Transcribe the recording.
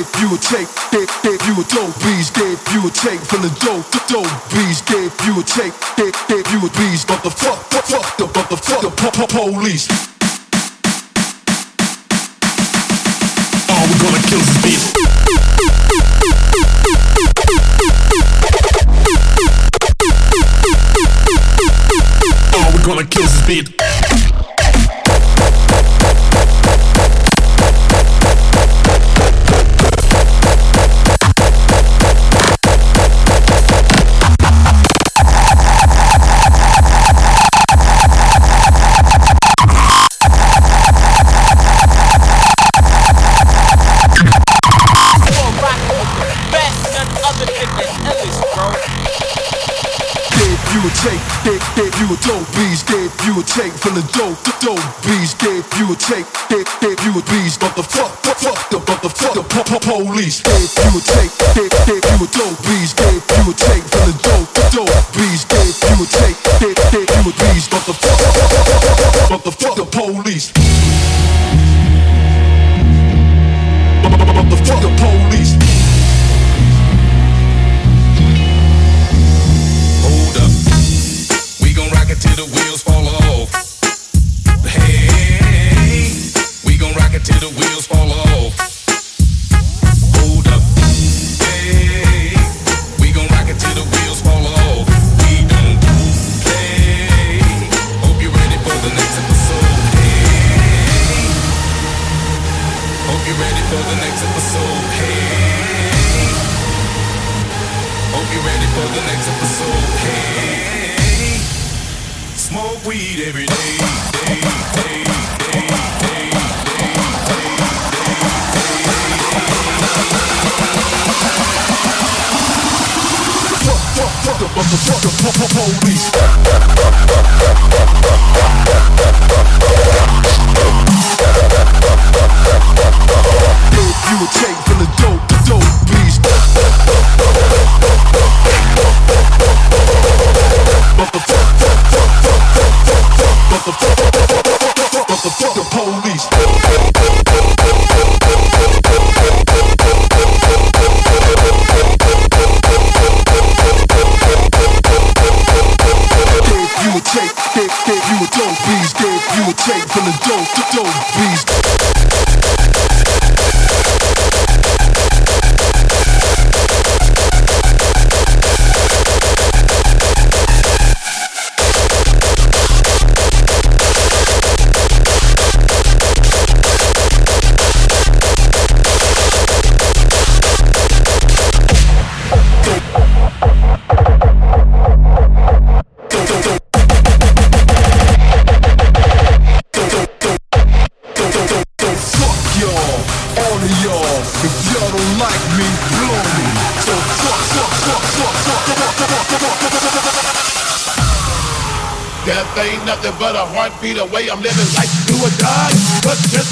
dead, you take, dead, dead, you don't please, dead, you take from the dope, the dope, please, dead, you take, dead, dead, you please, motherfuck, fuck, fuck the motherfucker, pop, pop, police. All we gonna kill is this bitch. All we gonna kill is this bitch. Take, gave, gave you a dope beast, gave you a take from the dope, the dope beast, gave you a take, gave, gave you a beast, motherfuck, fuck, fuck the motherfucker po- po- police. Gave you a take, gave, gave you a dope beast, gave you a take from the dope, the dope beast, gave you a take, gave, gave you a beast, motherfucker, motherfucker police. The wheels fall off. Hey, we gon' rock it till the wheels fall off. Hold up. Hey, we gon' rock it till the wheels fall off. We don't play. Hope you're ready for the next episode. Hey, hope you're ready for the next episode. Hey. Hope you're ready for the next episode. Hey, weed every day, day, day, day, day, day, Fuck, fuck, fuck the motherfucker po- po- gave, you a dope beast, gave you a take from the dope, the dope beast. Death ain't nothing but a heartbeat away. I'm living life do or die. But just